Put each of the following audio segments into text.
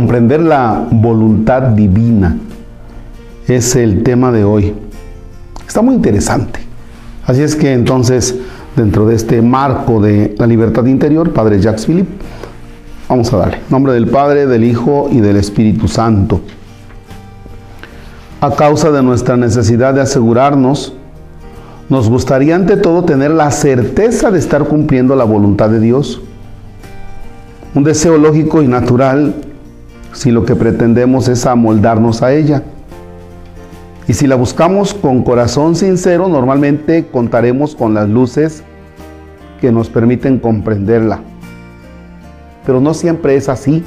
comprender la voluntad divina es el tema de hoy. Está muy interesante. Así es que entonces, dentro de este marco de la libertad interior, Padre Jacques Philippe, vamos a darle. nombre del Padre, del Hijo y del Espíritu Santo. A causa de nuestra necesidad de asegurarnos, nos gustaría ante todo tener la certeza de estar cumpliendo la voluntad de Dios. Un deseo lógico y natural si lo que pretendemos es amoldarnos a ella. Y si la buscamos con corazón sincero, normalmente contaremos con las luces que nos permiten comprenderla. Pero no siempre es así.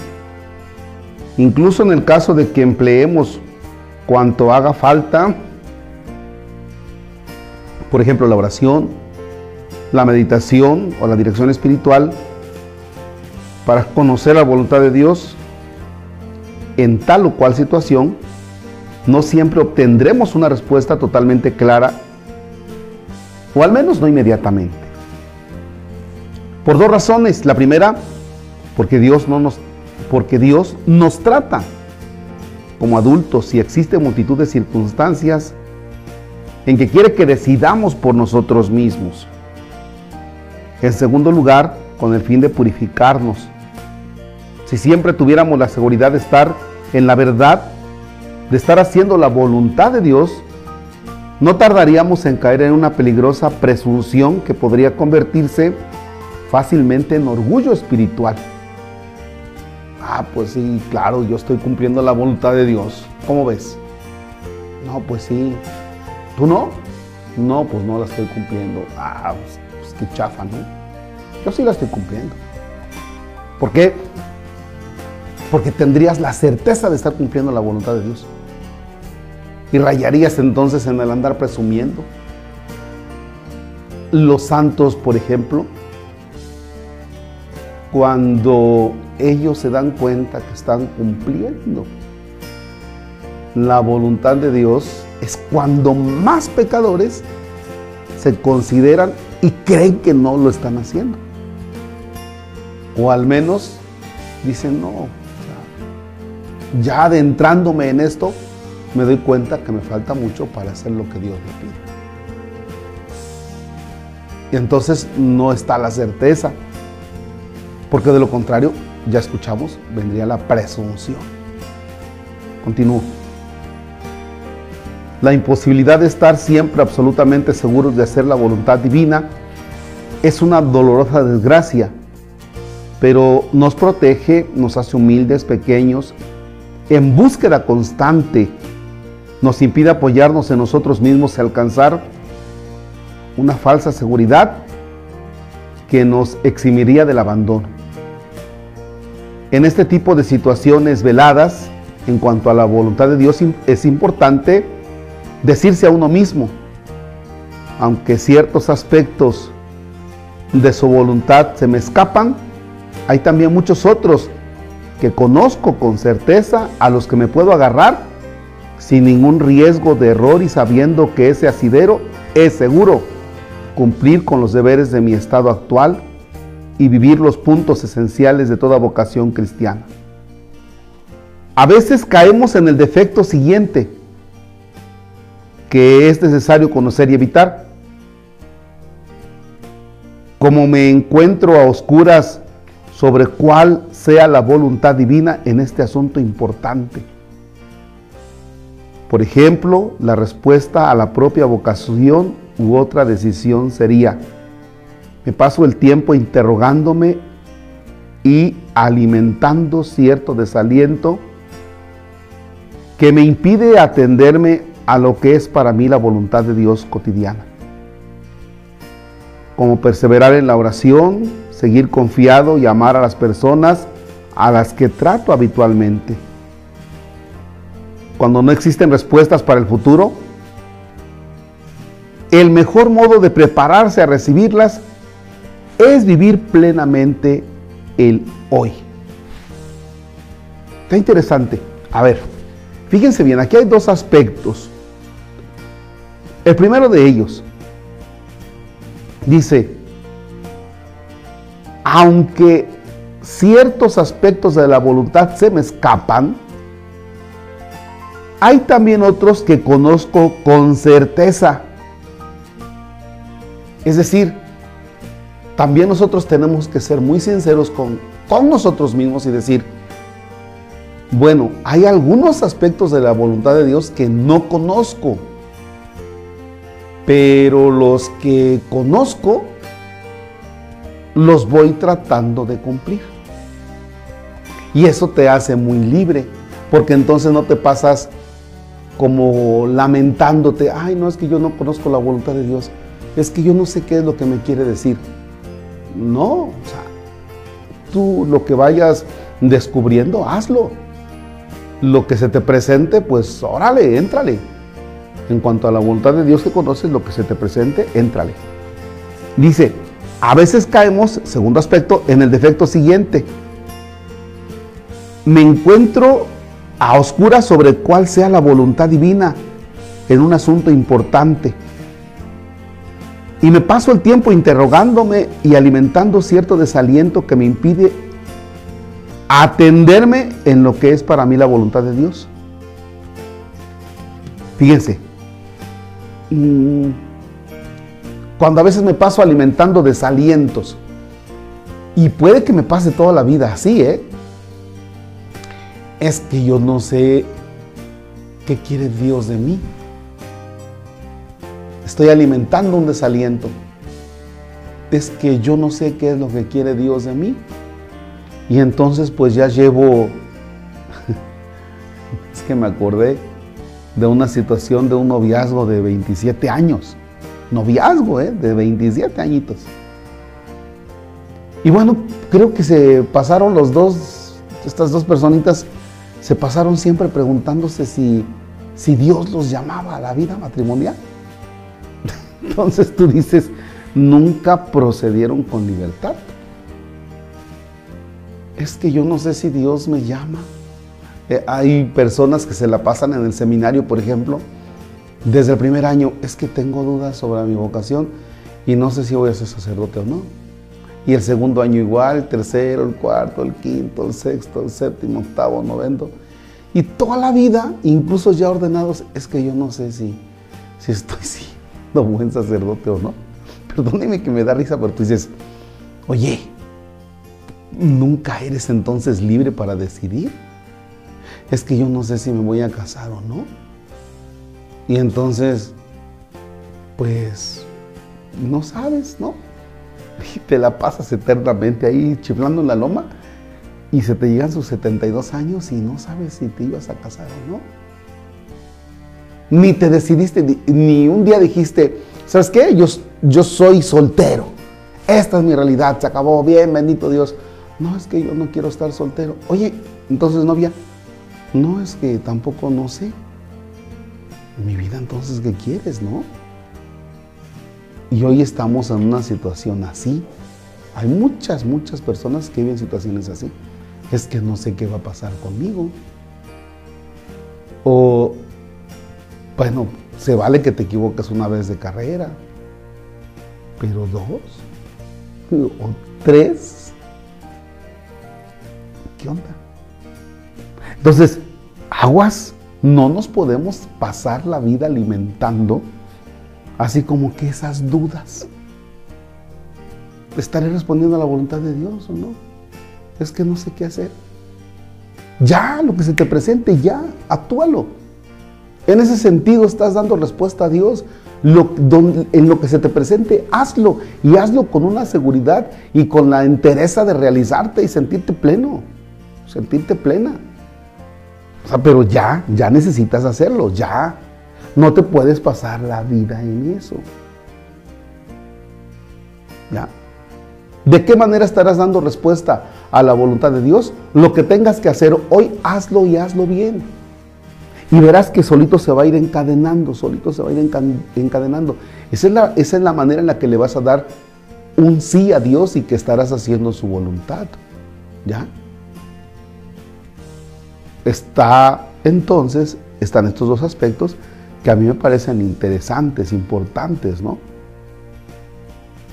Incluso en el caso de que empleemos cuanto haga falta, por ejemplo la oración, la meditación o la dirección espiritual, para conocer la voluntad de Dios, en tal o cual situación, no siempre obtendremos una respuesta totalmente clara, o al menos no inmediatamente. Por dos razones. La primera, porque Dios, no nos, porque Dios nos trata como adultos y existe multitud de circunstancias en que quiere que decidamos por nosotros mismos. En segundo lugar, con el fin de purificarnos. Si siempre tuviéramos la seguridad de estar en la verdad, de estar haciendo la voluntad de Dios, no tardaríamos en caer en una peligrosa presunción que podría convertirse fácilmente en orgullo espiritual. Ah, pues sí, claro, yo estoy cumpliendo la voluntad de Dios. ¿Cómo ves? No, pues sí. ¿Tú no? No, pues no la estoy cumpliendo. Ah, pues, pues qué chafa, ¿no? Yo sí la estoy cumpliendo. ¿Por qué? Porque tendrías la certeza de estar cumpliendo la voluntad de Dios. Y rayarías entonces en el andar presumiendo. Los santos, por ejemplo, cuando ellos se dan cuenta que están cumpliendo la voluntad de Dios, es cuando más pecadores se consideran y creen que no lo están haciendo. O al menos dicen, no, ya adentrándome en esto, me doy cuenta que me falta mucho para hacer lo que Dios me pide. Y entonces no está la certeza, porque de lo contrario, ya escuchamos, vendría la presunción. Continúo. La imposibilidad de estar siempre absolutamente seguros de hacer la voluntad divina es una dolorosa desgracia, pero nos protege, nos hace humildes, pequeños en búsqueda constante nos impide apoyarnos en nosotros mismos y alcanzar una falsa seguridad que nos eximiría del abandono. En este tipo de situaciones veladas, en cuanto a la voluntad de Dios, es importante decirse a uno mismo, aunque ciertos aspectos de su voluntad se me escapan, hay también muchos otros que conozco con certeza, a los que me puedo agarrar sin ningún riesgo de error y sabiendo que ese asidero es seguro cumplir con los deberes de mi estado actual y vivir los puntos esenciales de toda vocación cristiana. A veces caemos en el defecto siguiente que es necesario conocer y evitar. Como me encuentro a oscuras sobre cuál sea la voluntad divina en este asunto importante. Por ejemplo, la respuesta a la propia vocación u otra decisión sería, me paso el tiempo interrogándome y alimentando cierto desaliento que me impide atenderme a lo que es para mí la voluntad de Dios cotidiana. Como perseverar en la oración, seguir confiado y amar a las personas a las que trato habitualmente. Cuando no existen respuestas para el futuro, el mejor modo de prepararse a recibirlas es vivir plenamente el hoy. Está interesante. A ver, fíjense bien, aquí hay dos aspectos. El primero de ellos dice, aunque ciertos aspectos de la voluntad se me escapan, hay también otros que conozco con certeza. Es decir, también nosotros tenemos que ser muy sinceros con, con nosotros mismos y decir, bueno, hay algunos aspectos de la voluntad de Dios que no conozco, pero los que conozco los voy tratando de cumplir. Y eso te hace muy libre, porque entonces no te pasas como lamentándote, ay, no es que yo no conozco la voluntad de Dios, es que yo no sé qué es lo que me quiere decir. No, o sea, tú lo que vayas descubriendo, hazlo. Lo que se te presente, pues órale, éntrale. En cuanto a la voluntad de Dios que conoces, lo que se te presente, éntrale. Dice, a veces caemos, segundo aspecto, en el defecto siguiente. Me encuentro a oscuras sobre cuál sea la voluntad divina en un asunto importante. Y me paso el tiempo interrogándome y alimentando cierto desaliento que me impide atenderme en lo que es para mí la voluntad de Dios. Fíjense, mm, cuando a veces me paso alimentando desalientos, y puede que me pase toda la vida así, ¿eh? Es que yo no sé qué quiere Dios de mí. Estoy alimentando un desaliento. Es que yo no sé qué es lo que quiere Dios de mí. Y entonces pues ya llevo, es que me acordé de una situación de un noviazgo de 27 años. Noviazgo, ¿eh? De 27 añitos. Y bueno, creo que se pasaron los dos, estas dos personitas, se pasaron siempre preguntándose si, si Dios los llamaba a la vida matrimonial. Entonces tú dices, nunca procedieron con libertad. Es que yo no sé si Dios me llama. Eh, hay personas que se la pasan en el seminario, por ejemplo, desde el primer año, es que tengo dudas sobre mi vocación y no sé si voy a ser sacerdote o no. Y el segundo año igual, el tercero, el cuarto, el quinto, el sexto, el séptimo, octavo, noveno. Y toda la vida, incluso ya ordenados, es que yo no sé si, si estoy siendo buen sacerdote o no. Perdóneme que me da risa, pero tú dices, oye, ¿nunca eres entonces libre para decidir? Es que yo no sé si me voy a casar o no. Y entonces, pues, no sabes, ¿no? Y te la pasas eternamente ahí chiflando en la loma y se te llegan sus 72 años y no sabes si te ibas a casar o no. Ni te decidiste, ni un día dijiste, ¿sabes qué? Yo, yo soy soltero. Esta es mi realidad, se acabó bien, bendito Dios. No, es que yo no quiero estar soltero. Oye, entonces novia, no es que tampoco no sé. Mi vida entonces, ¿qué quieres, no? Y hoy estamos en una situación así. Hay muchas, muchas personas que viven situaciones así. Es que no sé qué va a pasar conmigo. O, bueno, se vale que te equivoques una vez de carrera, pero dos o tres. ¿Qué onda? Entonces, aguas, no nos podemos pasar la vida alimentando así como que esas dudas. ¿Estaré respondiendo a la voluntad de Dios o no? Es que no sé qué hacer. Ya, lo que se te presente, ya, actúalo. En ese sentido estás dando respuesta a Dios. en lo que se te presente, hazlo. Y hazlo con una seguridad y con la entereza de realizarte y sentirte pleno. Sentirte plena. O sea, pero ya, ya necesitas hacerlo, ya. No te puedes pasar la vida en eso. ¿Ya? ¿De qué manera estarás dando respuesta a la voluntad de Dios? Lo que tengas que hacer hoy, hazlo y hazlo bien. Y verás que solito se va a ir encadenando, solito se va a ir encadenando. Esa es, la, esa es la manera en la que le vas a dar un sí a Dios y que estarás haciendo su voluntad. ¿Ya? Está entonces, están estos dos aspectos que a mí me parecen interesantes, importantes, ¿no?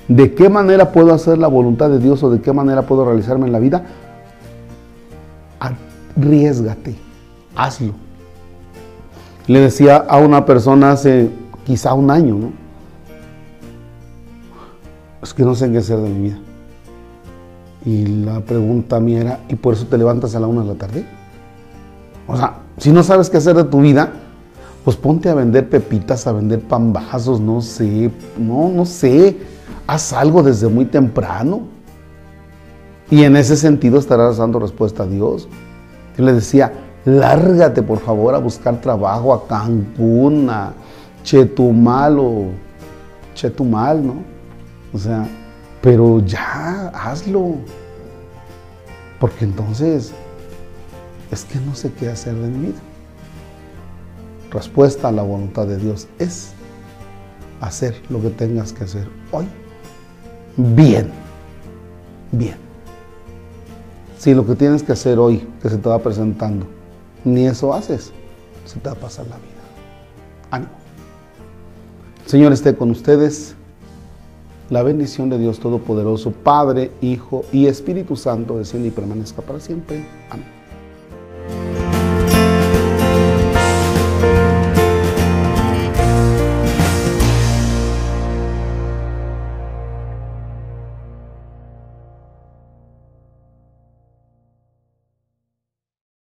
¿De qué manera puedo hacer la voluntad de Dios o de qué manera puedo realizarme en la vida? Arriesgate, hazlo. Le decía a una persona hace quizá un año, ¿no? Es que no sé qué hacer de mi vida. Y la pregunta mía era, ¿y por eso te levantas a la una de la tarde? O sea, si no sabes qué hacer de tu vida, pues ponte a vender pepitas, a vender pambazos, no sé, no, no sé. Haz algo desde muy temprano. Y en ese sentido estarás dando respuesta a Dios. Yo le decía, lárgate por favor a buscar trabajo a Cancún, a Chetumal o Chetumal, ¿no? O sea, pero ya, hazlo. Porque entonces es que no sé qué hacer de mi vida. Respuesta a la voluntad de Dios es hacer lo que tengas que hacer hoy. Bien, bien. Si lo que tienes que hacer hoy, que se te va presentando, ni eso haces, se te va a pasar la vida. Ánimo. Señor esté con ustedes. La bendición de Dios Todopoderoso, Padre, Hijo y Espíritu Santo, desciende y permanezca para siempre. Amén.